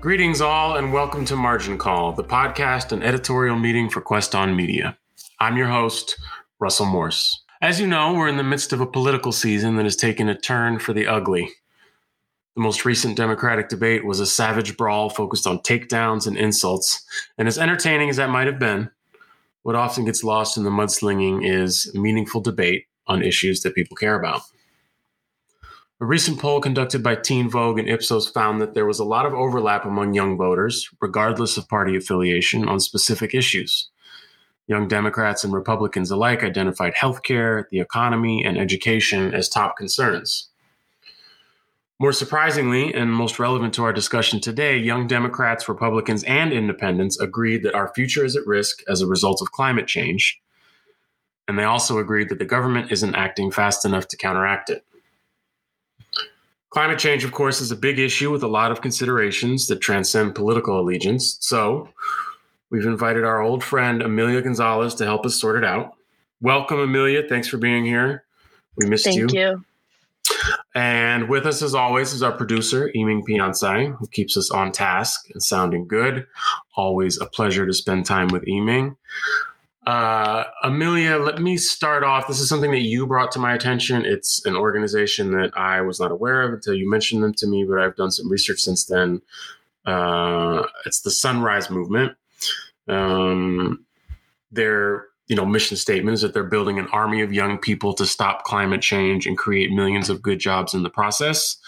Greetings, all, and welcome to Margin Call, the podcast and editorial meeting for Quest On Media. I'm your host, Russell Morse. As you know, we're in the midst of a political season that has taken a turn for the ugly. The most recent Democratic debate was a savage brawl focused on takedowns and insults, and as entertaining as that might have been, what often gets lost in the mudslinging is meaningful debate on issues that people care about. A recent poll conducted by Teen Vogue and Ipsos found that there was a lot of overlap among young voters, regardless of party affiliation, on specific issues. Young Democrats and Republicans alike identified healthcare, the economy, and education as top concerns. More surprisingly, and most relevant to our discussion today, young Democrats, Republicans, and independents agreed that our future is at risk as a result of climate change. And they also agreed that the government isn't acting fast enough to counteract it. Climate change, of course, is a big issue with a lot of considerations that transcend political allegiance. So, we've invited our old friend Amelia Gonzalez to help us sort it out. Welcome, Amelia. Thanks for being here. We missed Thank you. Thank you. And with us, as always, is our producer, Yiming Piansai, who keeps us on task and sounding good. Always a pleasure to spend time with Yiming. Uh, Amelia, let me start off. This is something that you brought to my attention. It's an organization that I was not aware of until you mentioned them to me, but I've done some research since then. Uh, it's the Sunrise Movement. Um, their you know mission statement is that they're building an army of young people to stop climate change and create millions of good jobs in the process.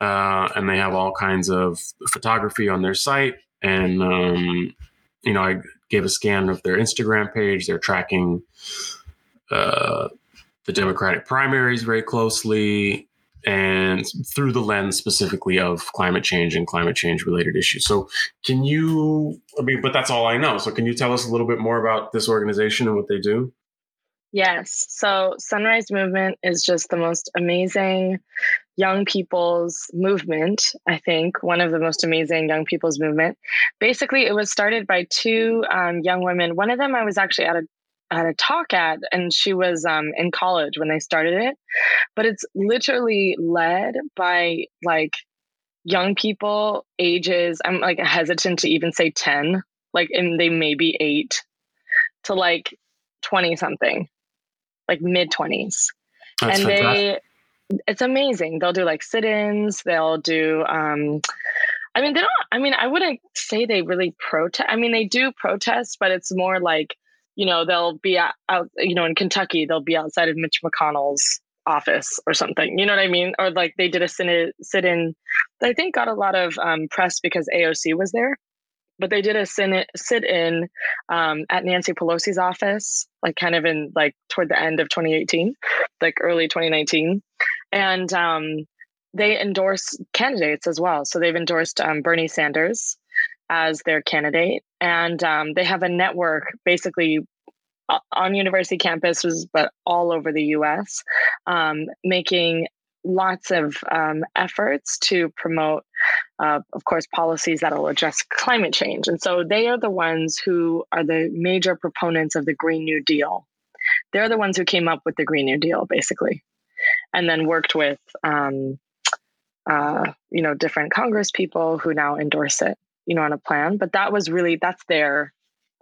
Uh, and they have all kinds of photography on their site and um, you know, I gave a scan of their Instagram page. They're tracking uh, the Democratic primaries very closely and through the lens specifically of climate change and climate change related issues. So, can you, I mean, but that's all I know. So, can you tell us a little bit more about this organization and what they do? Yes. So, Sunrise Movement is just the most amazing young people's movement. I think one of the most amazing young people's movement. Basically, it was started by two um, young women. One of them I was actually at a at a talk at, and she was um, in college when they started it. But it's literally led by like young people, ages. I'm like hesitant to even say ten. Like, and they may be eight to like twenty something, like mid twenties. And fantastic. they it's amazing. They'll do like sit-ins. They'll do. Um, I mean, they don't. I mean, I wouldn't say they really protest. I mean, they do protest, but it's more like you know they'll be out, out. You know, in Kentucky, they'll be outside of Mitch McConnell's office or something. You know what I mean? Or like they did a sit-in. I think got a lot of um, press because AOC was there but they did a sit in um, at Nancy Pelosi's office, like kind of in like toward the end of 2018, like early 2019, and um, they endorse candidates as well. So they've endorsed um, Bernie Sanders as their candidate, and um, they have a network basically on university campuses, but all over the U.S., um, making lots of um, efforts to promote, uh, of course, policies that will address climate change. And so they are the ones who are the major proponents of the Green New Deal. They're the ones who came up with the Green New Deal, basically, and then worked with, um, uh, you know, different Congress people who now endorse it, you know, on a plan. But that was really that's their,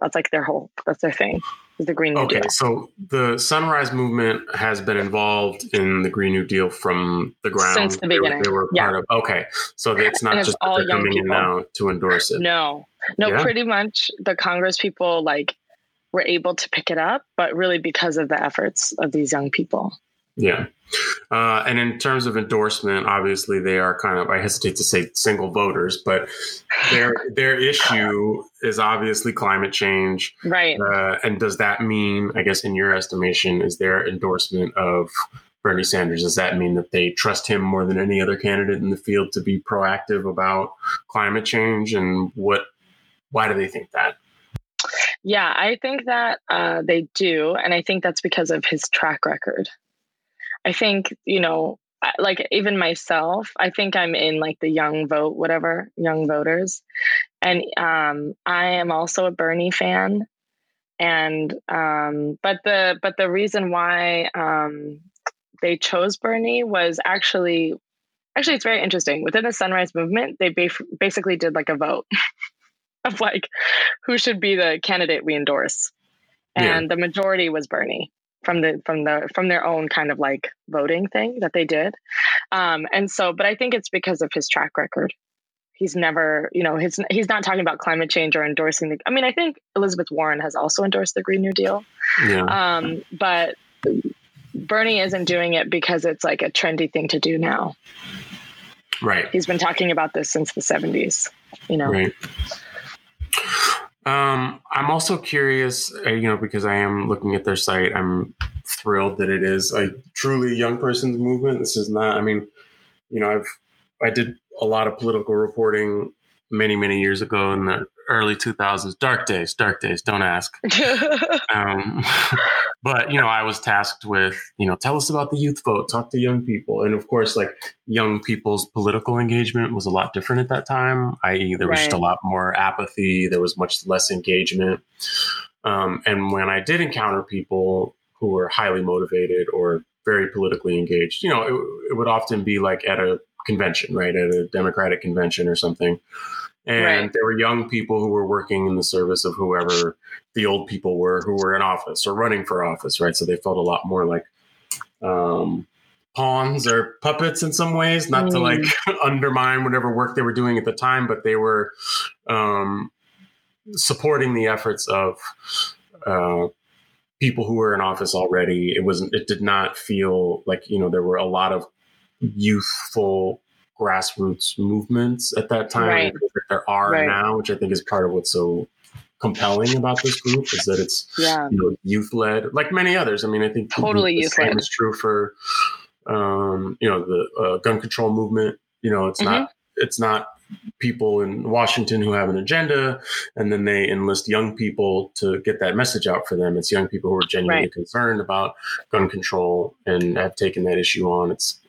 that's like their whole, that's their thing the Green New okay, Deal. so the Sunrise Movement has been involved in the Green New Deal from the ground since the beginning. They, they were yeah. part of. Okay, so it's not just all coming people. in now to endorse it. No, no, yeah. pretty much the Congress people like were able to pick it up, but really because of the efforts of these young people. Yeah. Uh, and in terms of endorsement, obviously they are kind of I hesitate to say single voters, but their their issue is obviously climate change. Right. Uh, and does that mean, I guess, in your estimation, is their endorsement of Bernie Sanders, does that mean that they trust him more than any other candidate in the field to be proactive about climate change? And what why do they think that? Yeah, I think that uh, they do. And I think that's because of his track record. I think, you know, like even myself, I think I'm in like the young vote, whatever, young voters. And um, I am also a Bernie fan. And um, but the but the reason why um, they chose Bernie was actually actually it's very interesting. Within the Sunrise Movement, they basically did like a vote of like who should be the candidate we endorse, and yeah. the majority was Bernie from the from the from their own kind of like voting thing that they did. Um and so but i think it's because of his track record. He's never you know he's he's not talking about climate change or endorsing the i mean i think elizabeth warren has also endorsed the green new deal. Yeah. um but bernie isn't doing it because it's like a trendy thing to do now. Right. He's been talking about this since the 70s you know? Right um, I'm also curious, uh, you know, because I am looking at their site. I'm thrilled that it is a truly young person's movement. This is not. I mean, you know, I've I did a lot of political reporting many many years ago in the early 2000s. Dark days, dark days. Don't ask. um, but you know, I was tasked with you know, tell us about the youth vote, talk to young people, and of course, like young people's political engagement was a lot different at that time. I.e., there was right. just a lot more apathy. There was much less engagement. Um, and when I did encounter people who were highly motivated or very politically engaged, you know, it, it would often be like at a convention, right, at a Democratic convention or something and right. there were young people who were working in the service of whoever the old people were who were in office or running for office right so they felt a lot more like um, pawns or puppets in some ways not mm. to like mm. undermine whatever work they were doing at the time but they were um, supporting the efforts of uh, people who were in office already it wasn't it did not feel like you know there were a lot of youthful grassroots movements at that time right. there are right. now, which I think is part of what's so compelling about this group is that it's yeah. you know, youth led, like many others. I mean, I think totally youth led is true for um, you know the uh, gun control movement. You know, it's mm-hmm. not it's not people in Washington who have an agenda and then they enlist young people to get that message out for them. It's young people who are genuinely right. concerned about gun control and have taken that issue on. It's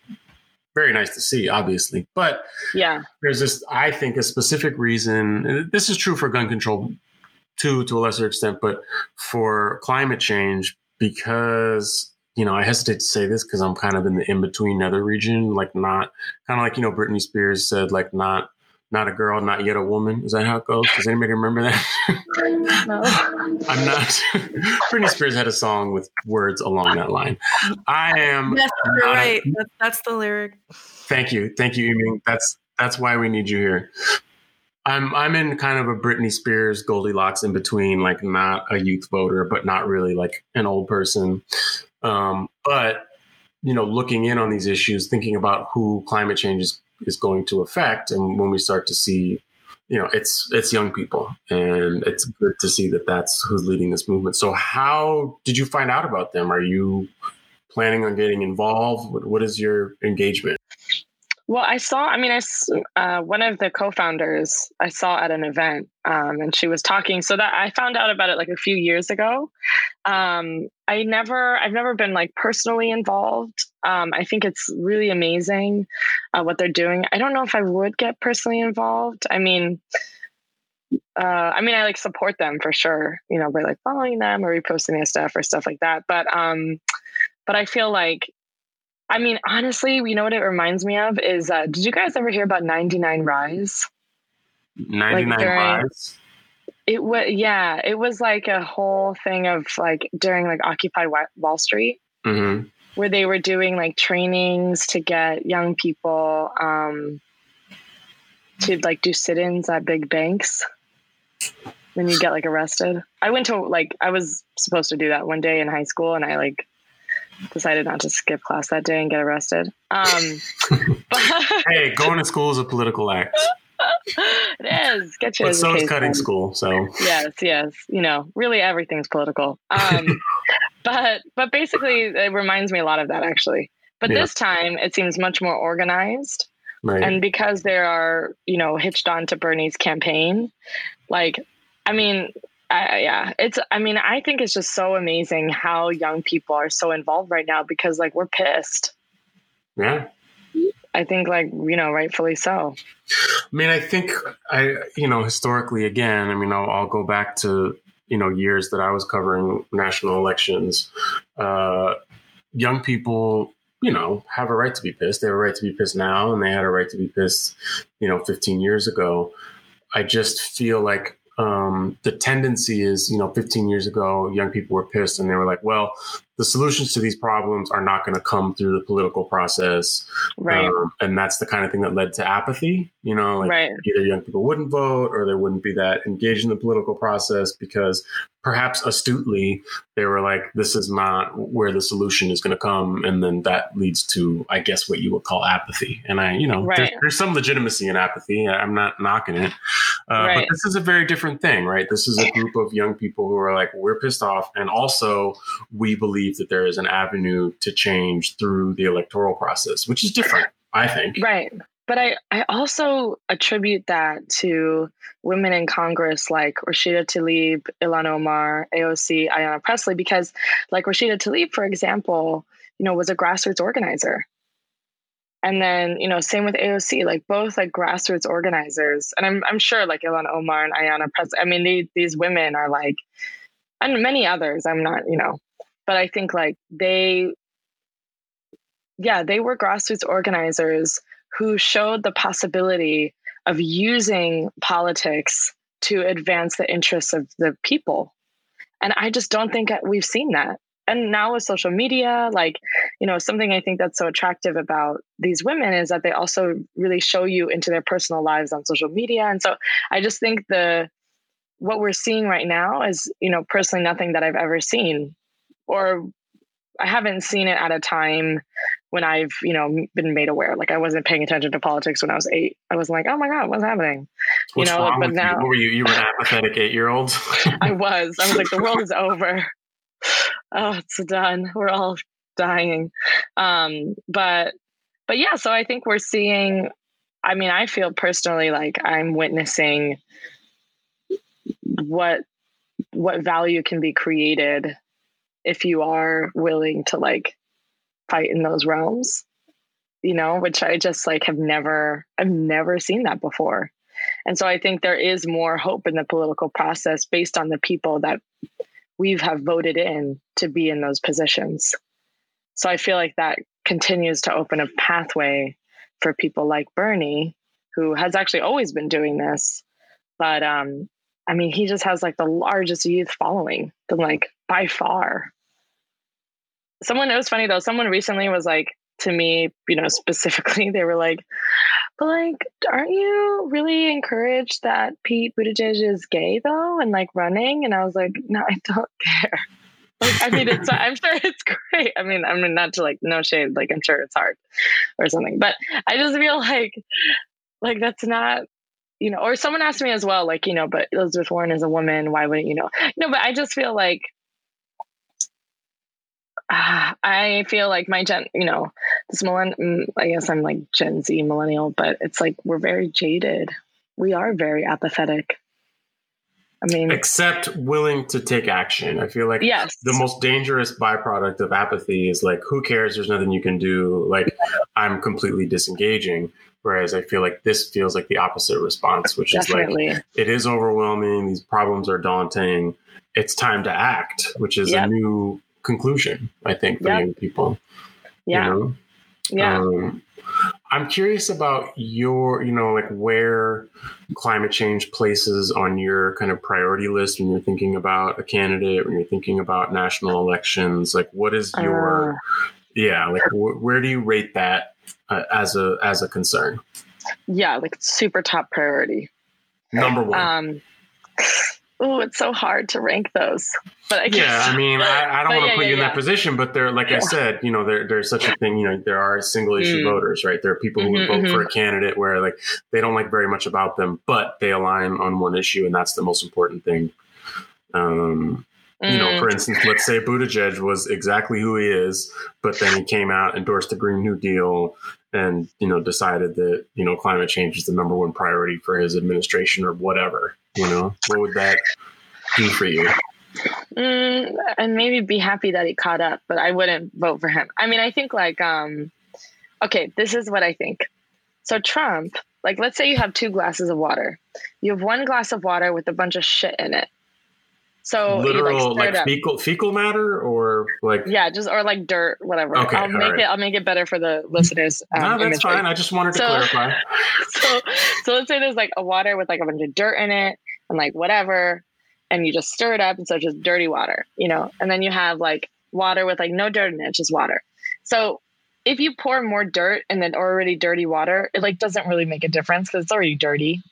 very nice to see, obviously. But yeah, there's this, I think, a specific reason. This is true for gun control too, to a lesser extent, but for climate change, because you know, I hesitate to say this because I'm kind of in the in between nether region, like not kind of like you know, Britney Spears said, like not not a girl, not yet a woman. Is that how it goes? Does anybody remember that? no. I'm not. Britney Spears had a song with words along that line. I am. Yes, you're right. A, that's, that's the lyric. Thank you, thank you, Yiming. That's that's why we need you here. I'm I'm in kind of a Britney Spears Goldilocks in between, like not a youth voter, but not really like an old person. Um, but you know, looking in on these issues, thinking about who climate change is is going to affect and when we start to see you know it's it's young people and it's good to see that that's who's leading this movement. So how did you find out about them? Are you planning on getting involved? What, what is your engagement well, I saw, I mean, I, uh, one of the co founders I saw at an event um, and she was talking. So that I found out about it like a few years ago. Um, I never, I've never been like personally involved. Um, I think it's really amazing uh, what they're doing. I don't know if I would get personally involved. I mean, uh, I mean, I like support them for sure, you know, by like following them or reposting their stuff or stuff like that. But, um, but I feel like I mean, honestly, you know what it reminds me of is uh, did you guys ever hear about 99 Rise? 99 like during, Rise? It was, yeah, it was like a whole thing of like during like Occupy Wall Street, mm-hmm. where they were doing like trainings to get young people um, to like do sit ins at big banks. Then you get like arrested. I went to like, I was supposed to do that one day in high school and I like decided not to skip class that day and get arrested. Um, but hey, going to school is a political act. it is. Get you. But so is cutting school. So yes, yes. You know, really everything's political. Um, but but basically, it reminds me a lot of that actually. But yeah. this time, it seems much more organized. Right. And because they are, you know, hitched on to Bernie's campaign, like, I mean, I, yeah, it's. I mean, I think it's just so amazing how young people are so involved right now because, like, we're pissed. Yeah. I think, like, you know, rightfully so. I mean, I think I, you know, historically, again, I mean, I'll, I'll go back to you know years that I was covering national elections. Uh, young people you know, have a right to be pissed. They have a right to be pissed now, and they had a right to be pissed, you know, 15 years ago. I just feel like um, the tendency is, you know, 15 years ago, young people were pissed and they were like, well, the solutions to these problems are not going to come through the political process. Right. Um, and that's the kind of thing that led to apathy. You know, like right. either young people wouldn't vote or they wouldn't be that engaged in the political process because perhaps astutely they were like, this is not where the solution is going to come. And then that leads to, I guess, what you would call apathy. And I, you know, right. there's, there's, some legitimacy in apathy. I'm not knocking it. Uh, right. But this is a very different thing, right? This is a group of young people who are like, we're pissed off. And also, we believe that there is an avenue to change through the electoral process, which is different, I think. Right. But I, I also attribute that to women in Congress like Rashida Tlaib, Ilhan Omar, AOC, Ayanna Pressley, because like Rashida Tlaib, for example, you know, was a grassroots organizer. And then, you know, same with AOC, like both like grassroots organizers. And I'm, I'm sure like Ilhan Omar and Ayanna Pressley, I mean, they, these women are like, and many others, I'm not, you know, but I think like they, yeah, they were grassroots organizers who showed the possibility of using politics to advance the interests of the people. And I just don't think we've seen that. And now with social media, like, you know, something I think that's so attractive about these women is that they also really show you into their personal lives on social media. And so I just think the, what we're seeing right now is, you know, personally nothing that I've ever seen or I haven't seen it at a time when I've, you know, been made aware. Like I wasn't paying attention to politics when I was eight. I was like, oh my God, what's happening? What's you know, but now you? Were you? You were an apathetic eight year old? I was. I was like, the world is over. Oh, it's done. We're all dying. Um, but but yeah, so I think we're seeing I mean, I feel personally like I'm witnessing what what value can be created if you are willing to like fight in those realms you know which i just like have never i've never seen that before and so i think there is more hope in the political process based on the people that we've have voted in to be in those positions. So i feel like that continues to open a pathway for people like bernie who has actually always been doing this. But um i mean he just has like the largest youth following than like by far. Someone it was funny though someone recently was like to me you know specifically they were like but like aren't you really encouraged that pete buttigieg is gay though and like running? And i was like no i don't care. Like i mean it's i'm sure it's great. I mean i mean not to like no shade like i'm sure it's hard or something but i just feel like like that's not you know or someone asked me as well like you know but elizabeth warren is a woman. Why wouldn't you know? No but i just feel like I feel like my gen, you know, this millenn, mm, I guess I'm like Gen Z millennial, but it's like we're very jaded. We are very apathetic. I mean, except willing to take action. I feel like yes. the most dangerous byproduct of apathy is like, who cares? There's nothing you can do. Like, I'm completely disengaging. Whereas I feel like this feels like the opposite response, which Definitely. is like, it is overwhelming. These problems are daunting. It's time to act, which is yep. a new conclusion, I think, for yep. young people. Yeah. You know? Yeah. Um, I'm curious about your, you know, like where climate change places on your kind of priority list when you're thinking about a candidate, when you're thinking about national elections. Like, what is your, uh, yeah, like wh- where do you rate that uh, as a as a concern? Yeah, like super top priority. Number one. Um, oh, it's so hard to rank those. But I yeah, I mean, I, I don't want to yeah, put yeah, you in yeah. that position, but there, like I said, you know, there, there's such a thing. You know, there are single issue mm. voters, right? There are people who mm-hmm, vote mm-hmm. for a candidate where like they don't like very much about them, but they align on one issue, and that's the most important thing. Um, mm. You know, for mm. instance, let's say Buttigieg was exactly who he is, but then he came out, endorsed the Green New Deal, and you know decided that you know climate change is the number one priority for his administration or whatever you know? What would that do for you? Mm, and maybe be happy that he caught up but i wouldn't vote for him. I mean i think like um okay this is what i think. So trump like let's say you have two glasses of water. You have one glass of water with a bunch of shit in it So literal it like fecal fecal matter or like yeah, just or like dirt, whatever. Okay, I'll make right. it. I'll make it better for the listeners. Um, no, that's imagery. fine. I just wanted to So- clarify. so so let's say there's like a water with like a bunch of dirt in it and like whatever and you just stir it up and so it's just dirty water you know and then you have like water with like no dirt in it just water so if you pour more dirt in an already dirty water it like doesn't really make a difference because it's already dirty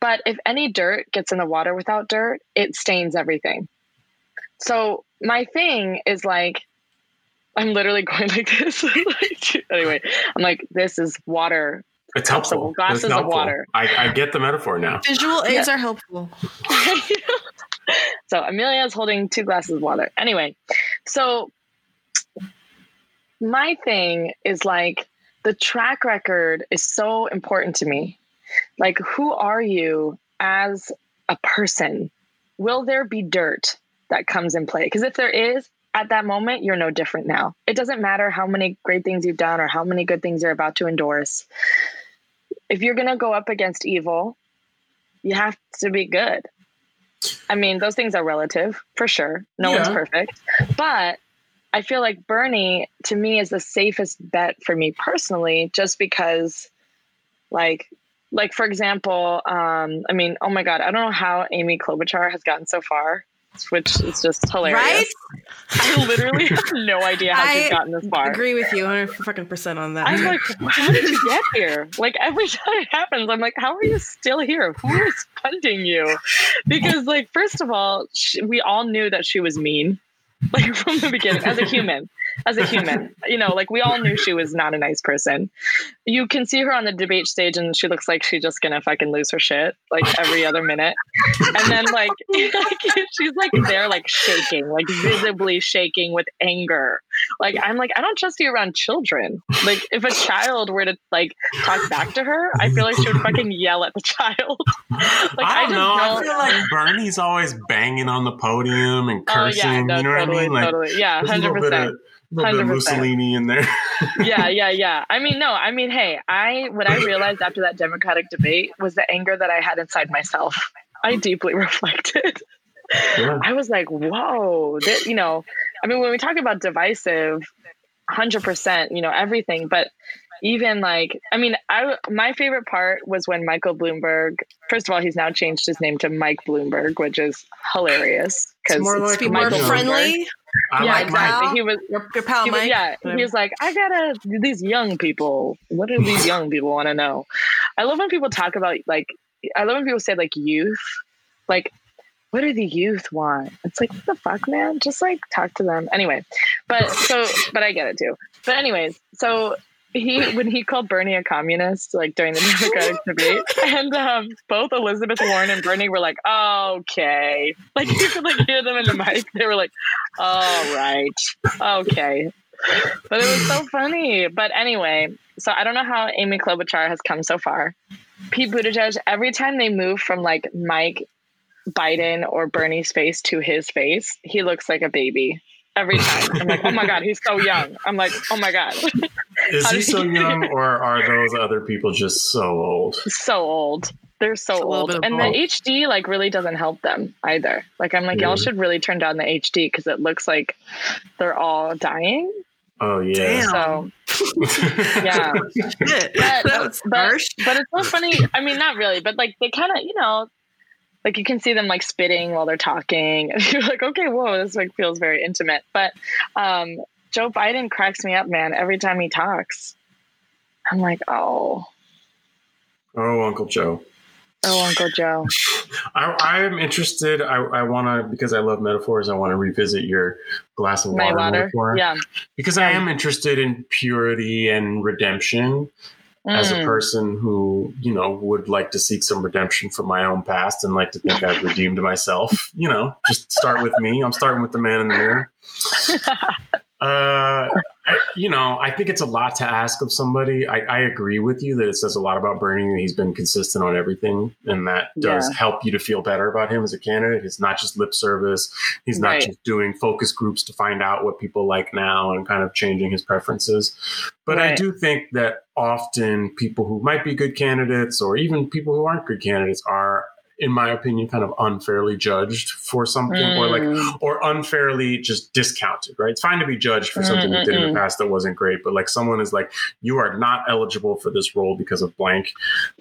but if any dirt gets in the water without dirt it stains everything so my thing is like i'm literally going like this anyway i'm like this is water It's helpful. glasses It's of water. I, I get the metaphor now. Visual aids are helpful. so Amelia is holding two glasses of water. Anyway, so my thing is like the track record is so important to me. Like, who are you as a person? Will there be dirt that comes in play? Because if there is, at that moment, you're no different now. It doesn't matter how many great things you've done or how many good things you're about to endorse. If you're going to go up against evil, you have to be good. I mean, those things are relative for sure. No one's perfect. But I feel like Bernie to me is the safest bet for me personally, just because, like, like for example, um, I mean, oh my god, I don't know how Amy Klobuchar has gotten so far, which is just hilarious. Right? I literally have no idea how she's gotten this far. I agree with you 100 fucking percent on that. I'm like, how did you get here? Like every time it happens, I'm like, how are you still here? Who is funding you? Because, like, first of all, she, we all knew that she was mean, like from the beginning, as a human. As a human, you know, like we all knew she was not a nice person. You can see her on the debate stage, and she looks like she's just gonna fucking lose her shit like every other minute. And then, like, she's like there, like shaking, like visibly shaking with anger. Like I'm like, I don't trust you around children. Like if a child were to like talk back to her, I feel like she would fucking yell at the child. like I don't just know. I feel like Bernie's always banging on the podium and Oh cursing. yeah, no, you know totally, what I mean? Like totally. Yeah, there's a hundred little bit percent. of, little bit of 100%. Mussolini in there. yeah, yeah, yeah. I mean, no, I mean, hey, I what I realized after that Democratic debate was the anger that I had inside myself. I deeply reflected. Yeah. I was like, whoa, that, you know, I mean, when we talk about divisive, hundred percent, you know, everything, but even like, I mean, I my favorite part was when Michael Bloomberg. First of all, he's now changed his name to Mike Bloomberg, which is hilarious It's more it's like be more Michael friendly. I yeah, like exactly. He was Your, your pal he was, Mike. yeah, he was like, I gotta these young people. What do these young people want to know? I love when people talk about like. I love when people say like youth, like. What do the youth want? It's like what the fuck, man. Just like talk to them. Anyway, but so, but I get it too. But anyways, so he when he called Bernie a communist, like during the Democratic debate, and um, both Elizabeth Warren and Bernie were like, "Okay," like you could like hear them in the mic. They were like, "All right, okay." But it was so funny. But anyway, so I don't know how Amy Klobuchar has come so far. Pete Buttigieg, every time they move from like Mike Biden or Bernie's face to his face, he looks like a baby. Every time. I'm like, oh my God, he's so young. I'm like, oh my God. Is he so young, or are those other people just so old? so old. They're so It's a little old. And both. the HD like really doesn't help them either. Like I'm like, y'all should really turn down the HD because it looks like they're all dying. Oh yeah. Damn. So yeah. Shit. But, that was but, harsh. but it's so funny. I mean, not really, but like they kind of, you know, like you can see them like spitting while they're talking, and you're like, okay, whoa, this like feels very intimate. But um, Joe Biden cracks me up, man. Every time he talks, I'm like, oh, oh, Uncle Joe. oh, Uncle Joe. I, I am interested. I, I want to because I love metaphors. I want to revisit your glass of water, water, metaphor yeah. because I am interested in purity and redemption. as a Mm. person who you know would like to seek some redemption from my own past and like to think I've redeemed myself. You know, just start with me. I'm starting with the man in the mirror. Uh, I, you know, I think it's a lot to ask of somebody. I, I agree with you that it says a lot about Bernie. that He's been consistent on everything, and that does Yeah. help you to feel better about him as a candidate. It's not just lip service. He's not Right. just doing focus groups to find out what people like now and kind of changing his preferences. But I do think that often people who might be good candidates, or even people who aren't good candidates, are in my opinion, kind of unfairly judged for something or like, Mm. or unfairly just discounted, right? It's fine to be judged for something you did in the past that wasn't great, but like someone is like, you are not eligible for this role because of blank.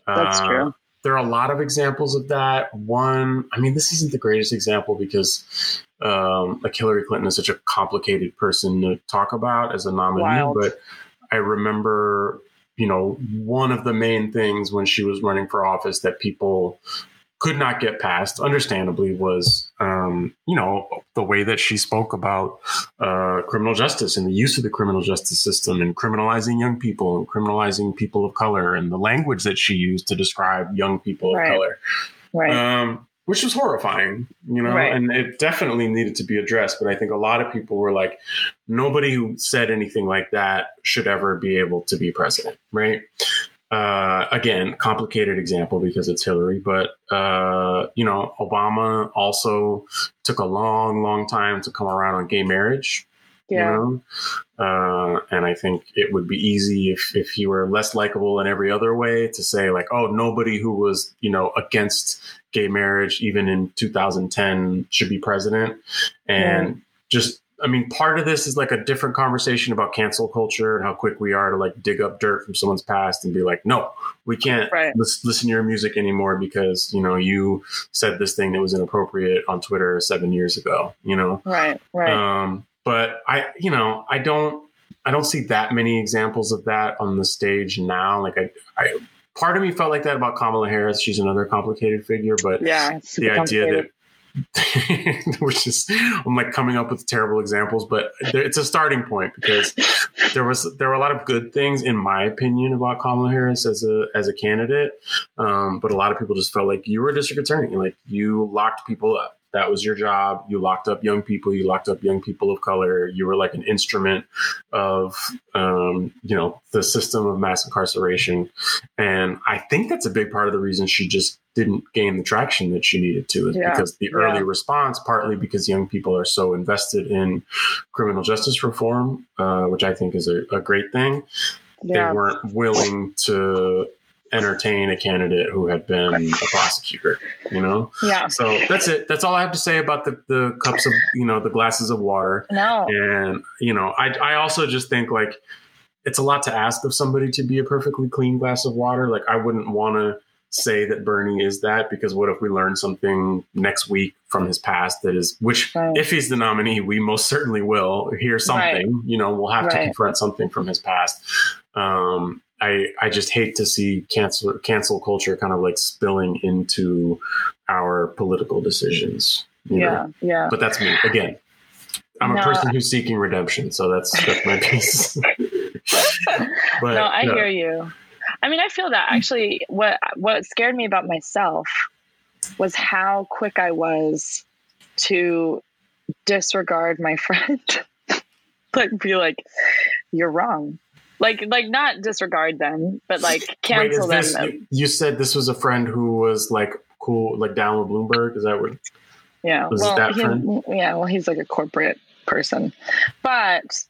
That's Uh, true. There are a lot of examples of that. One, I mean, this isn't the greatest example because um, like Hillary Clinton is such a complicated person to talk about as a nominee, Wild. but I remember, you know, one of the main things when she was running for office that people could not get past, understandably, was, um, you know, the way that she spoke about uh, criminal justice and the use of the criminal justice system and criminalizing young people and criminalizing people of color and the language that she used to describe young people of color Right. um, which was horrifying, you know, Right. and it definitely needed to be addressed. But I think a lot of people were like, nobody who said anything like that should ever be able to be president, right? Uh, again, complicated example because it's Hillary, but uh, you know, Obama also took a long, long time to come around on gay marriage. yeah. You know? Uh, and I think it would be easy if, if he were less likable in every other way to say like, oh, nobody who was, you know, against gay marriage, even in 2010 should be president. And just, I mean, part of this is like a different conversation about cancel culture and how quick we are to like dig up dirt from someone's past and be like, no, we can't Right. lis- listen to your music anymore because, you know, you said this thing that was inappropriate on Twitter seven years ago, you know? Right. Right. Um, but I, you know, I don't, I don't see that many examples of that on the stage now. Like I, I, part of me felt like that about Kamala Harris. She's another complicated figure, but yeah. the idea that, which is, I'm like coming up with terrible examples, but it's a starting point because there was there were a lot of good things in my opinion about Kamala Harris as a as a candidate, um, but a lot of people just felt like you were a district attorney, like you locked people up. That was your job. You locked up young people. You locked up young people of color. You were like an instrument of, um, you know, the system of mass incarceration. And I think that's a big part of the reason she just didn't gain the traction that she needed to, is Yeah. because the early Yeah. response, partly because young people are so invested in criminal justice reform, uh, which I think is a, a great thing. yeah. They weren't willing to entertain a candidate who had been a prosecutor, you know? Yeah. So that's it. That's all I have to say about the, the cups of, you know, the glasses of water. No. And, you know, I, I also just think like it's a lot to ask of somebody to be a perfectly clean glass of water. Like I wouldn't want to say that Bernie is that because what if we learn something next week from his past that is, which Right. if he's the nominee, we most certainly will hear something, you know, we'll have to confront something from his past. Um, I, I just hate to see cancel cancel culture kind of like spilling into our political decisions. you know? Yeah. Yeah. but that's me again. I'm a person who's seeking redemption, so that's that's my piece. but no, I yeah. hear you. I mean, I feel that actually. What what scared me about myself was how quick I was to disregard my friend. like, be like, "You're wrong." Like, like not disregard them, but like cancel is them. this, you, you said this was a friend who was like cool, like down with Bloomberg. Is that what? Yeah. Was well, that he- friend? yeah. Well, he's like a corporate person, but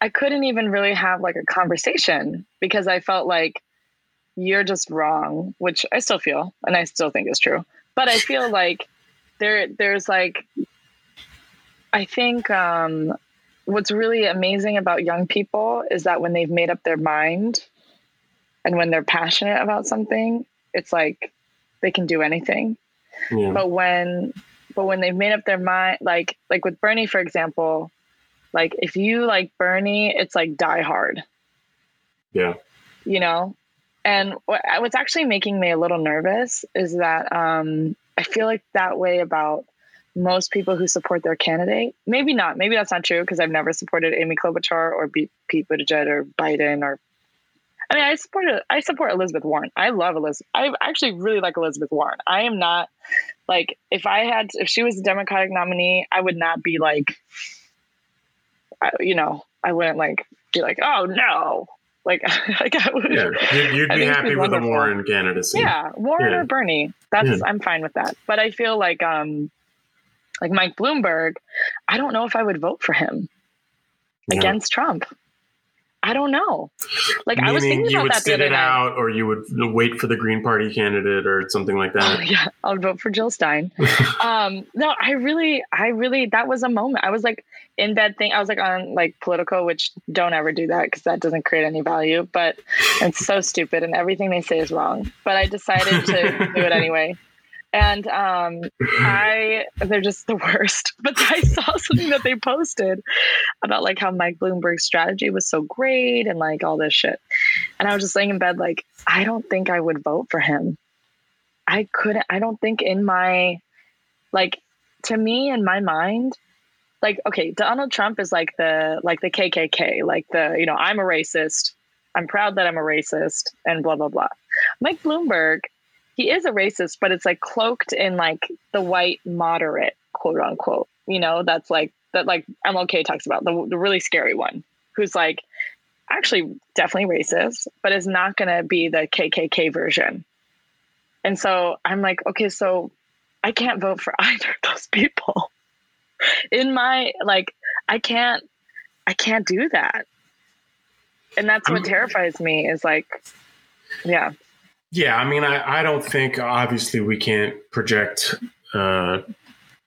I couldn't even really have like a conversation because I felt like you're just wrong, which I still feel, and I still think is true. But I feel like there, there's like, I think um, what's really amazing about young people is that when they've made up their mind, and when they're passionate about something, it's like they can do anything Yeah. but when but when they've made up their mind like like with bernie for example like if you like bernie it's like die hard Yeah. you know and what, what's actually making me a little nervous is that um i feel like that way about most people who support their candidate maybe not maybe that's not true because i've never supported amy klobuchar or Be- pete buttigieg or biden or I mean, I support I support Elizabeth Warren. I love Elizabeth. I actually really like Elizabeth Warren. I am not like if I had if she was a Democratic nominee, I would not be like, I, you know, I wouldn't like be like, oh no, like like I would. yeah, you'd, you'd be happy with a. Warren candidacy. Yeah, Warren Yeah. or Bernie. That's Yeah. I'm fine with that. But I feel like um like Mike Bloomberg, I don't know if I would vote for him Yeah. against Trump. I don't know. Like Meaning I was thinking about that the sit other it night. out, or you would wait for the Green Party candidate, or something like Oh, that. yeah, I'll vote for Jill Stein. um, no, I really, I really, that was a moment. I was like in bed thing. I was like on like Politico, which don't ever do that because that doesn't create any value. But it's so stupid, and everything they say is wrong. But I decided to do it anyway. And um, I, they're just the worst. But I saw something that they posted about like how Mike Bloomberg's strategy was so great and like all this shit. And I was just laying in bed, like, I don't think I would vote for him. I couldn't, I don't think in my, like, to me, in my mind, like, okay, Donald Trump is like the, like the KKK, like the, you know, I'm a racist. I'm proud that I'm a racist and blah, blah, blah. Mike Bloomberg, he is a racist, but it's like cloaked in like the white moderate, quote unquote, you know, that's like, that like MLK talks about, the, the really scary one, who's like actually definitely racist, but is not going to be the KKK version. And so I'm like, okay, so I can't vote for either of those people. In my like, I can't, I can't do that. And that's what terrifies me is like, yeah, Yeah, I mean, I, I don't think obviously we can't project uh,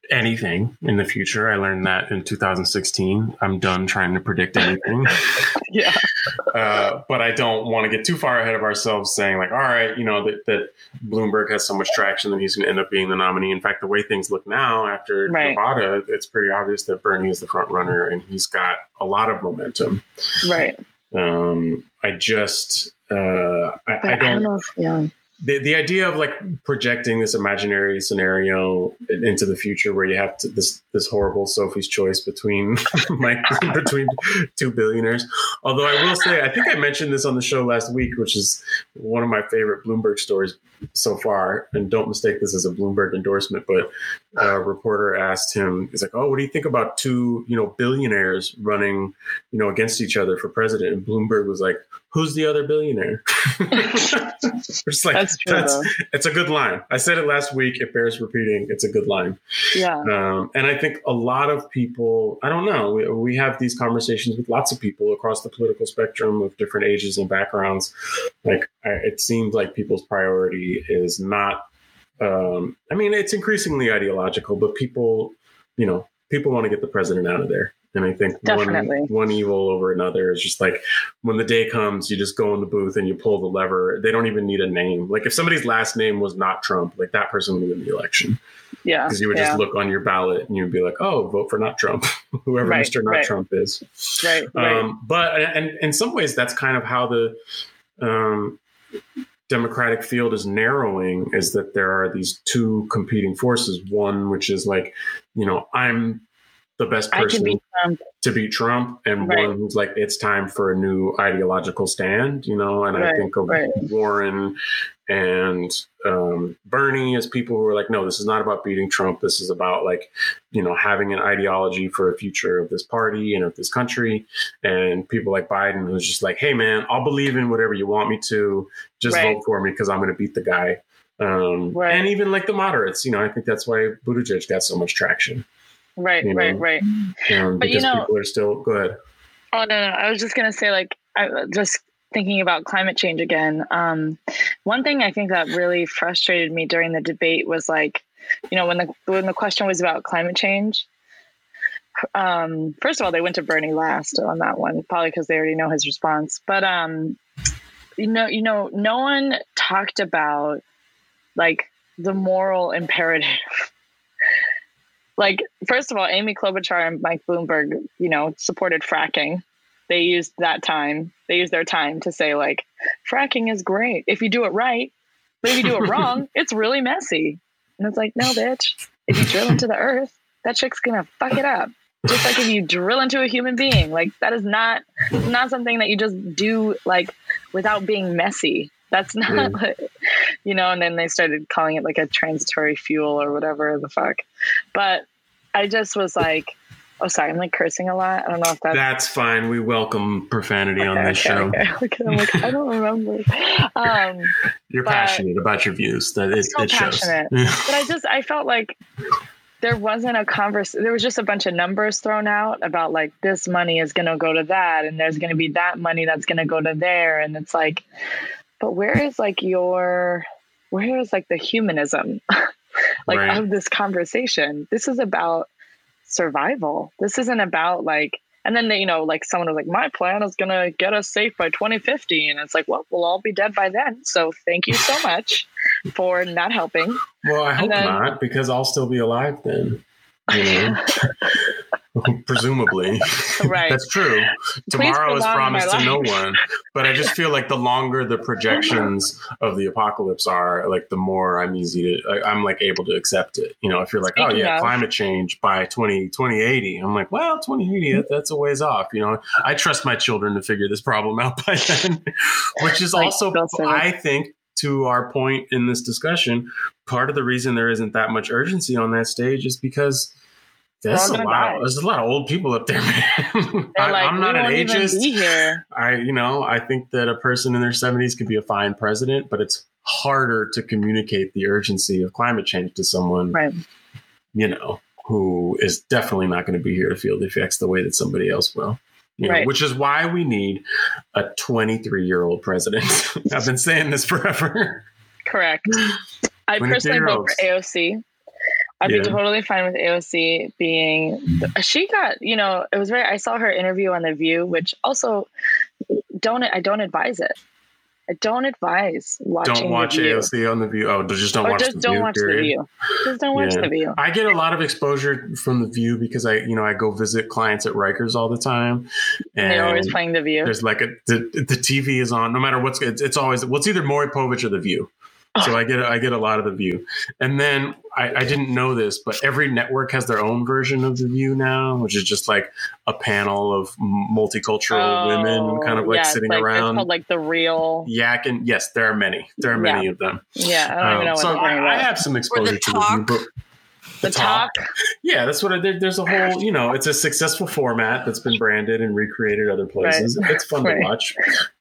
anything in the future. I learned that in 2016. I'm done trying to predict anything. yeah, uh, but I don't want to get too far ahead of ourselves saying, like, all right, you know, that, that Bloomberg has so much traction that he's going to end up being the nominee. In fact, the way things look now after Right. Nevada, it's pretty obvious that Bernie is the front runner and he's got a lot of momentum. right. Um, I just, uh, I, I don't know. If, yeah, the, the idea of like projecting this imaginary scenario into the future where you have to, this this horrible Sophie's choice between Mike between two billionaires. Although I will say, I think I mentioned this on the show last week, which is one of my favorite Bloomberg stories so far. And don't mistake this as a Bloomberg endorsement, but a reporter asked him, "He's like, oh, what do you think about two you know billionaires running you know against each other for president?" And Bloomberg was like, "Who's the other billionaire?" it's like that's true. that's it's a good line. I said it last week. It bears repeating. It's a good line. Yeah, Um, and I think a lot of people, I don't know, we, we have these conversations with lots of people across the political spectrum of different ages and backgrounds. Like, I, it seems like people's priority is not, um, I mean, it's increasingly ideological, but people, you know, people want to get the president out of there. And I think one, one evil over another is just like when the day comes, you just go in the booth and you pull the lever. They don't even need a name. Like if somebody's last name was not Trump, like that person would win the election yeah, because you would yeah. just look on your ballot and you'd be like, "Oh, vote for not Trump, whoever Right, Mr. Not right. Trump is." right, right. Um, but and in some ways, that's kind of how the um, Democratic field is narrowing. Is that there are these two competing forces? One which is like, you know, I'm the best person be to beat Trump, and Right. one who's like, it's time for a new ideological stand, you know. And I think of right. Warren and um, Bernie as people who are like, no, this is not about beating Trump. This is about like, you know, having an ideology for a future of this party and of this country. And people like Biden, who's just like, hey, man, I'll believe in whatever you want me to. Just Right. vote for me because I'm going to beat the guy. Um, Right. And even like the moderates, you know, I think that's why Buttigieg got so much traction. Right, you right, know. right. Um, But you because know- people are still, go ahead. Oh no, no, I was just gonna say, like, I just thinking about climate change again. Um, one thing I think that really frustrated me during the debate was like, you know, when the when the question was about climate change. Um, first of all, they went to Bernie last on that one, probably because they already know his response. But um, you know, you know, no one talked about like the moral imperative. Like, first of all, Amy Klobuchar and Mike Bloomberg, you know, supported fracking. They used that time. They used their time to say like, fracking is great if you do it right, but if you do it wrong, it's really messy. And it's like, no, bitch. If you drill into the earth, that chick's gonna fuck it up. Just like if you drill into a human being, like that is not not something that you just do like without being messy. That's not, Mm. like, you know. And then they started calling it like a transitory fuel or whatever the fuck. But I just was like, oh, sorry, I'm like cursing a lot. I don't know if that's That's fine. We welcome profanity on Okay, this okay, show. okay, okay. I'm like, I don't remember. Um, You're passionate about your views. That it, so it shows. passionate. but I just I felt like there wasn't a conversation. There was just a bunch of numbers thrown out about like this money is going to go to that, and there's going to be that money that's going to go to there, and it's like, but where is like your, where is like the humanism, like Right. of this conversation? This is about survival. This isn't about like. And then you know, like someone was like, "My plan is gonna get us safe by 2050," and it's like, "Well, we'll all be dead by then." So thank you so much for not helping. Well, I And hope then- not, because I'll still be alive then. You know, presumably. Right. That's true. Tomorrow is promised to no one, but I just feel like the longer the projections of the apocalypse are, like the more I'm easy to, I, I'm like able to accept it. You know, if you're like, oh yeah, of- climate change by 20, 2080, I'm like, well, 2080, that, that's a ways off. You know, I trust my children to figure this problem out by then, which is Like also, I think, to our point in this discussion, part of the reason there isn't that much urgency on that stage is because there's all a lot. die. There's a lot of old people up there, man. I, like, I'm not an ageist. Here. I, you know, I think that a person in their 70s could be a fine president, but it's harder to communicate the urgency of climate change to someone, Right. you know, who is definitely not going to be here to feel the effects the way that somebody else will. You know, Right. which is why we need a 23 year old president. I've been saying this forever. Correct. I personally vote for AOC. I'd Yeah. be totally fine with AOC being. She got, you know, it was very. I saw her interview on The View, which also don't. I don't advise it. I don't advise watching. Don't watch the View. AOC on the view. Oh, just don't Or watch just the don't view. watch period. the view. Just don't watch Yeah. the view. I get a lot of exposure from the view because I, you know, I go visit clients at Rikers all the time, and They're always playing the view. there's like a the, the TV is on no matter what's it's, it's always well it's either Maury Povich or the View. So I get I get a lot of the View, and then I, I didn't know this, but every network has their own version of the View now, which is just like a panel of multicultural women, kind of like Oh, yeah, sitting like, It's around called like the real. yak and Yes, there are many. There are many of them. Yeah, I don't even know Um, what so I, I have some exposure to the View, but the talk. yeah, that's what I did. There's a whole, you know, it's a successful format that's been branded and recreated other places. It's fun Right. to watch.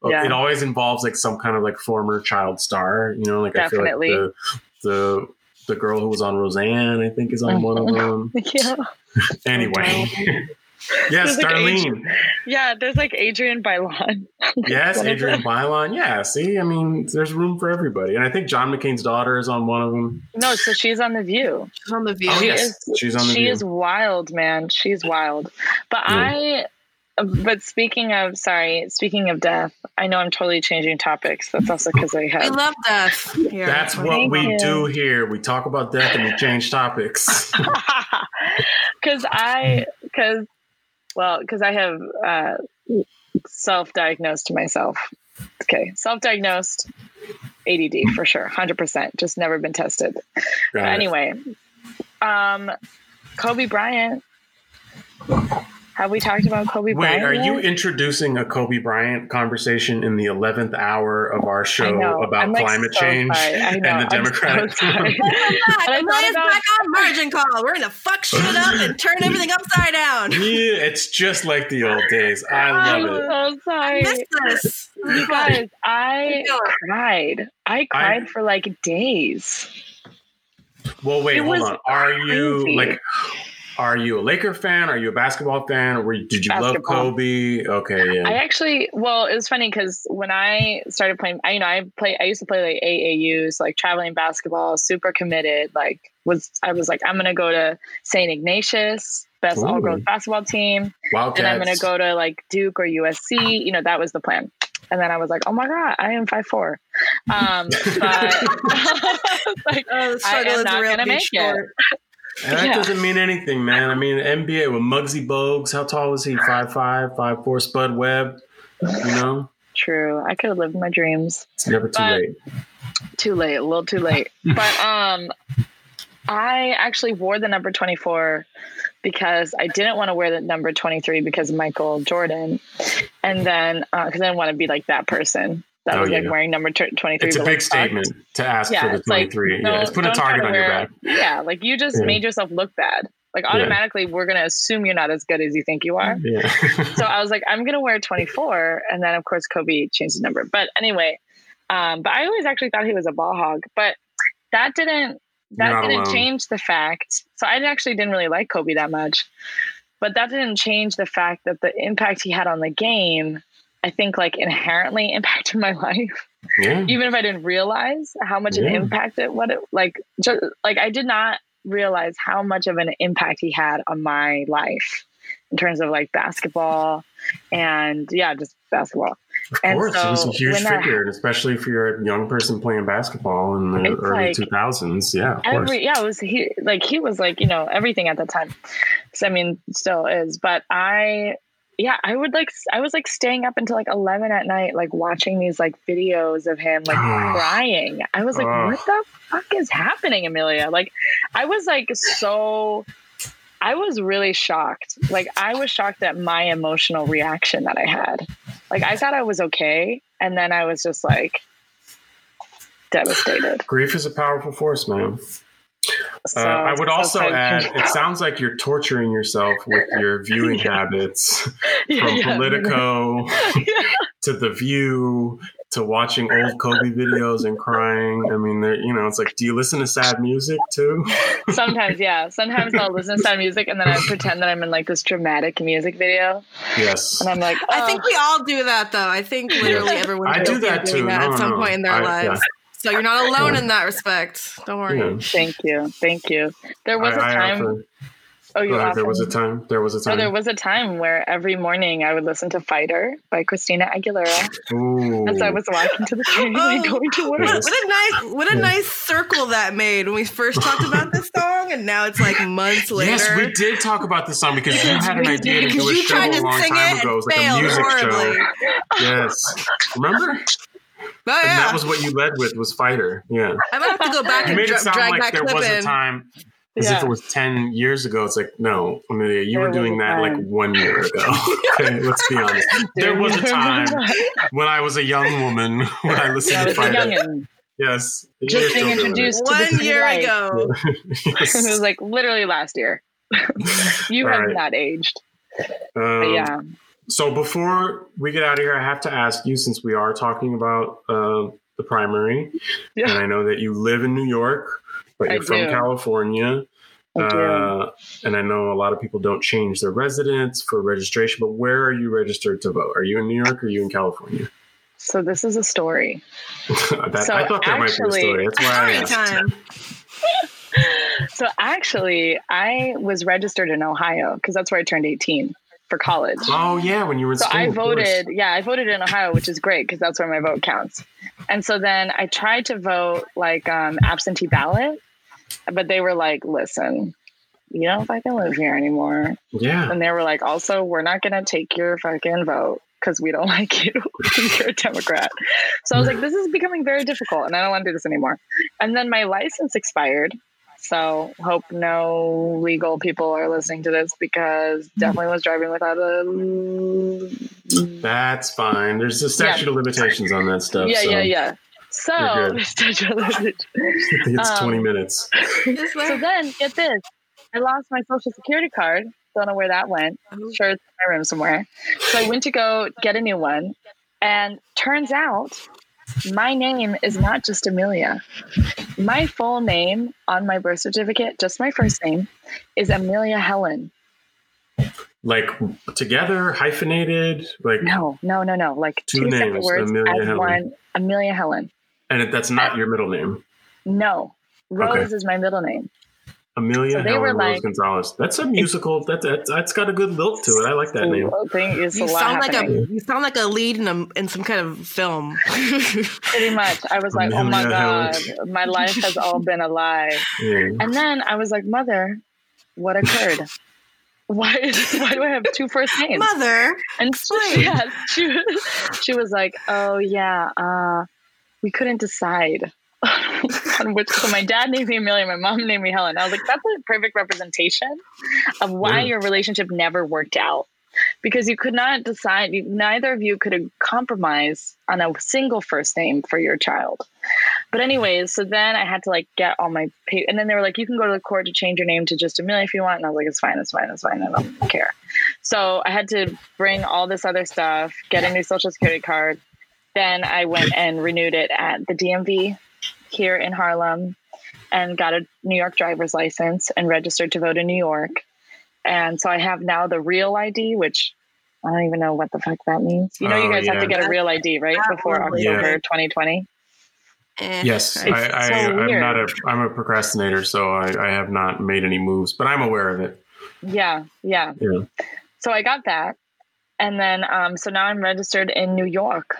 Yeah. It always involves like some kind of like former child star, you know, like Definitely. I feel like the the the girl who was on Roseanne, I think, is on one of them. Yeah. Anyway, yes, There's like Darlene. Yeah, there's like Adrienne Bailon. Yes, Adrienne Bailon. Yeah, see, I mean, there's room for everybody, and I think John McCain's daughter is on one of them. No, so she's on the View. She's on the view. Oh, She yes, is- she's on the she View. is wild, man. She's wild. But Yeah. I, but speaking of, sorry, speaking of death, I know I'm totally changing topics. That's also because I have. We love death. Here. That's what Thank we you. do here. We talk about death and we change topics. Because I, because, well, because I have uh, self-diagnosed myself. Okay, self-diagnosed ADD for sure, hundred percent. Just never been tested. Got But it. anyway, um, Kobe Bryant. Have we talked about Kobe Wait, Bryant? are you introducing a Kobe Bryant conversation in the 11th hour of our show about I'm, like, climate so change sorry. I know. and the I'm Democratic? sorry. Welcome back. But I thought about- back on margin call. We're gonna fuck shit up and turn everything upside down. yeah, it's just like the old days. I I'm love it. so I sorry. this. You guys, I Keep going. cried. I cried for like days. Well, wait, It hold on. Are you like? Are you a Laker fan? Are you a basketball fan? Or were you, did you love Kobe? Okay, yeah. I actually, well, it was funny because when I started playing, I you know I play, I used to play like AAUs, like traveling basketball, super committed. Like was I was like I'm gonna go to St. Ignatius, best all girls basketball team, Wildcats. and I'm gonna go to like Duke or USC. You know that was the plan. And then I was like, oh my god, I am five four. Um, but like, Oh, I am not gonna Be make it. Short. And that Yeah. doesn't mean anything, man. I mean, NBA with Muggsy Bogues. How tall was he? Five five, five four. Spud Webb. You know, true. I could have lived my dreams. it's never too But- late. too late a little too late but um i actually wore the number 24 because i didn't want to wear the number 23 because of michael jordan and then because i didn't want to be like that person that Oh, was like wearing number t- 23 It's a big like, fucked. statement to ask yeah for the it's like 23. no, yeah, just put a target to on your back. yeah like you just Yeah. made yourself look bad like automatically we're going to assume you're not as good as you think you are Yeah. so I was like, I'm gonna wear 24, and then of course Kobe changed the number. But anyway, um, but I always actually thought he was a ball hog, but that didn't that didn't alone. change the fact. So I actually didn't really like Kobe that much, but that didn't change the fact that the impact he had on the game, I think, like inherently impacted my life. Yeah. Even if I didn't realize how much it Yeah. impacted what it like, just like I did not realize how much of an impact he had on my life in terms of like basketball and yeah, just basketball. Of And course, he was a huge that- figure, and especially if you're a young person playing basketball in the early like 2000s. Yeah, of course. yeah it was he like he was like you know everything at that time so i mean still is but i yeah i would like i was like staying up until like 11 at night like watching these like videos of him like crying. I was like what the fuck is happening amelia? Like i was like so i was really shocked. Like i was shocked at my emotional reaction that i had. Like i thought i was okay and then i was just like devastated. Grief is a powerful force, man. So uh, I would also add, it sounds like you're torturing yourself with your viewing Yeah. habits from yeah. Politico Yeah. to The View to watching old Kobe videos and crying. I mean, you know, it's like, do you listen to sad music too? Sometimes, yeah. Sometimes I'll listen to sad music and then I pretend that I'm in like this dramatic music video, Yes. and I'm like, I oh. think we all do that though. I think literally everyone I do that too. that No, at no, some no. point in their I- lives. Yeah. So you're not alone in that respect. Don't worry. Yeah. Thank you, thank you. There was a I- I time. often- oh, you Go there was a time. There was a oh, So time. there was a time where every morning I would listen to "Fighter" by Christina Aguilera Ooh. as I was walking to the train and Oh. going to work. What, what a nice, what a Yeah. nice circle that made when we first talked about this song, and now it's like months later. Yes, we did talk about this song because you had an idea to do a show tried a long time ago. It was like a failed music horribly. show. Yes. Remember? Oh And that was what you led with was Fighter. Yeah. I'm gonna have to go back You and made dra- it sound drag like that there clip was a time as if it was 10 years ago. It's like, no, Amelia, you There were doing a that like one year ago. okay, let's be honest. There was a time when I was a young woman when I listened I to Fighter. youngin', Yes. just being still doing it. introduced to One year life. ago. it was like literally last year. you All have right. not aged. But Um, yeah. So before we get out of here, I have to ask you, since we are talking about uh, the primary, Yeah. and I know that you live in New York, but you're from do. California. I. Uh, and I know a lot of people don't change their residence for registration, but where are you registered to vote? Are you in New York or are you in California? So this is a story. that, So I thought there might actually- be a story. That's why I Story asked. time. So actually, I was registered in Ohio because that's where I turned 18 for college. Oh yeah, when you were So school. I voted, yeah, I voted in Ohio, which is great because that's where my vote counts. And so then I tried to vote like um, absentee ballot, but they were like, listen, you don't fucking live here anymore. Yeah. And they were like, also, we're not going to take your fucking vote because we don't like you. You're a Democrat. So I was like, this is becoming very difficult and I don't want to do this anymore. And then my license expired. So hope no legal people are listening to this because definitely was driving without a. That's fine. There's a statute of limitations on that stuff. Yeah, so yeah, yeah. So statute of limitations. It's Um, 20 minutes. So then get this. I lost my social security card. Don't know where that went. Oh. sure it's in my room somewhere. So I went to go get a new one. And turns out my name is not just Amelia. My full name on my birth certificate, just my first name, is Amelia Helen. Like together, hyphenated, like, No, no, no, no. Like Two two, separate names, words Amelia Helen. one. Amelia Helen. and that's not your middle name. No. Rose Okay. is my middle name. Amelia So Helen Rose like- Gonzalez. That's a musical. That, that, that's got a good lilt to it. I like that name. Thing is you lot sound like a you sound like a lead in a in some kind of film. Pretty much. I was like, oh my Amelia God, Helen. my life has all been a lie. Yeah. And then I was like, Mother, what occurred? Why is why do I have two first names? Mother, And explain. yeah, she was, she was like, Oh yeah, uh, we couldn't decide on which. So my dad named me Amelia, my mom named me Helen. I was like, that's a perfect representation of why Yeah. your relationship never worked out. Because you could not decide, you, neither of you could compromise on a single first name for your child. But anyways, so then I had to like get all my pay, and then they were like, you can go to the court to change your name to just Amelia if you want. And I was like, it's fine, it's fine, it's fine. I don't care. So I had to bring all this other stuff, get a new social security card. Then I went and renewed it at the DMV here in Harlem. and got a New York driver's license and registered to vote in New York. And so I have now the real ID, which I don't even know what the fuck that means. You know, you Oh, guys have to get a real ID, right? Before Yeah. October 2020. Eh, Yes. I, I, so I'm weird. not a I'm a procrastinator, so I, I have not made any moves, but I'm aware of it. Yeah, yeah. Yeah. So I got that. And then, um, so now I'm registered in New York.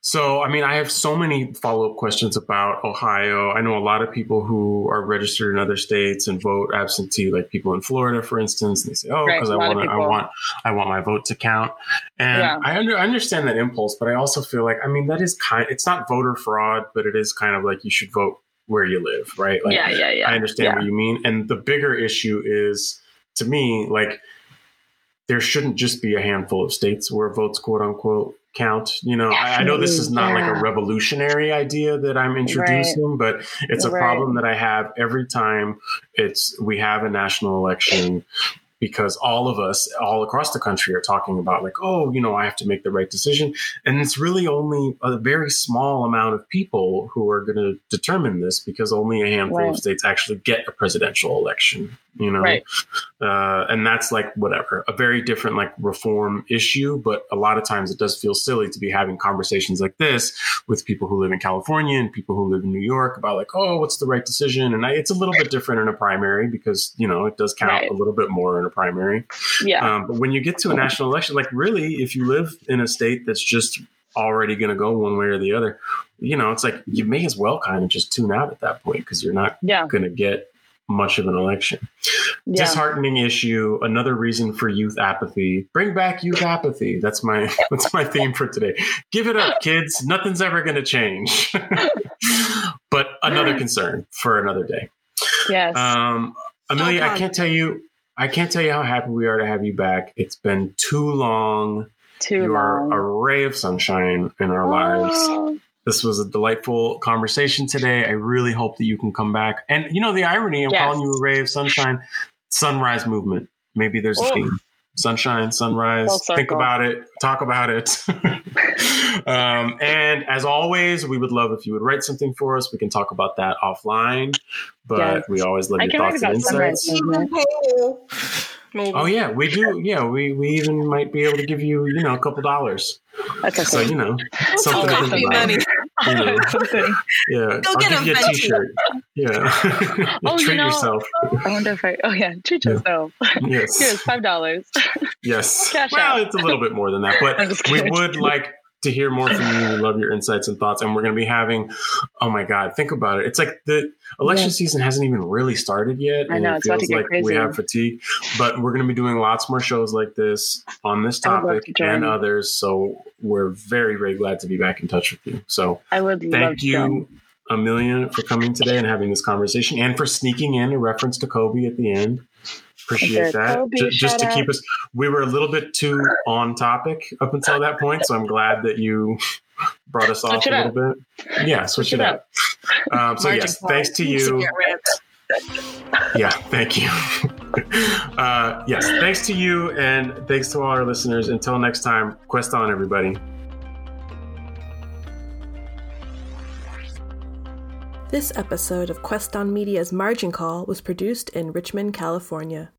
So, I mean, I have so many follow up questions about Ohio. I know a lot of people who are registered in other states and vote absentee, like people in Florida, for instance. And they say, "Oh, because a I want, I want, I want my vote to count." And Yeah. I, under, I understand that impulse, but I also feel like, I mean, that is kind. It's not voter fraud, but it is kind of like you should vote where you live, right? Like, yeah, yeah, yeah. I understand Yeah. what you mean. And the bigger issue is, to me, like there shouldn't just be a handful of states where votes, quote unquote, count. You know, I, I know this is not like a revolutionary idea that I'm introducing, but it's a Right. problem that I have every time it's we have a national election because all of us all across the country are talking about like oh you know i have to make the right decision and it's really only a very small amount of people who are going to determine this because only a handful of states actually get a presidential election you know Right. uh, and that's like whatever a very different like reform issue but a lot of times it does feel silly to be having conversations like this with people who live in california and people who live in new york about like oh what's the right decision and I, it's a little bit different in a primary because you know it does count Right. a little bit more in a primary Yeah. um, but when you get to a national election like really if you live in a state that's just already going to go one way or the other you know it's like you may as well kind of just tune out at that point because you're not yeah. going to get much of an election. Yeah. disheartening issue another reason for youth apathy. Bring back youth apathy. That's my that's my theme for today. Give it up kids. Nothing's ever going to change. But another concern for another day. Yes. um amelia i can't tell you i can't tell you how happy we are to have you back. It's been too long. Too you're a ray of sunshine in our lives. Oh, this was a delightful conversation today. I really hope that you can come back. And you know, the irony, I'm Yes. calling you a ray of sunshine, sunrise movement. Maybe there's a Oh. theme. Sunshine, sunrise. Think about it. Talk about it. um, and as always, we would love if you would write something for us. We can talk about that offline. But Yes. we always love I your thoughts and insights. Maybe. Oh yeah, we do. Yeah, we we even might be able to give you, you know, a couple dollars. That's okay. So you know, Some something to coffee money. You know. Something. Yeah, Go I'll get give a you a. T-shirt. Yeah, Oh, you treat know- yourself. I wonder if I. Oh yeah, treat Yeah. yourself. Here's Yes, five dollars. yes. Cash well, out. it's a little bit more than that, but we would like to hear more from you. We love your insights and thoughts, and we're going to be having. Oh my God, think about it. It's like the election Yeah. season hasn't even really started yet. I and know, it it's about to feels get like we have fatigue, but we're going to be doing lots more shows like this on this I would love topic to and others. So we're very, very glad to be back in touch with you. So I would love thank you, Amelia, for coming today and having this conversation, and for sneaking in a reference to Kobe at the end. Appreciate Okay, that. Kobe, Ju- just to shout keep us, we were a little bit too on topic up until that point, so I'm glad that you brought us off a it little bit. Yeah, switch, Switch it it up. Um, so Margin yes, call. thanks to you. Yeah, thank you. uh, yes, thanks to you, and thanks to all our listeners. Until next time, quest on, everybody. This episode of Quest on Media's Margin Call was produced in Richmond, California.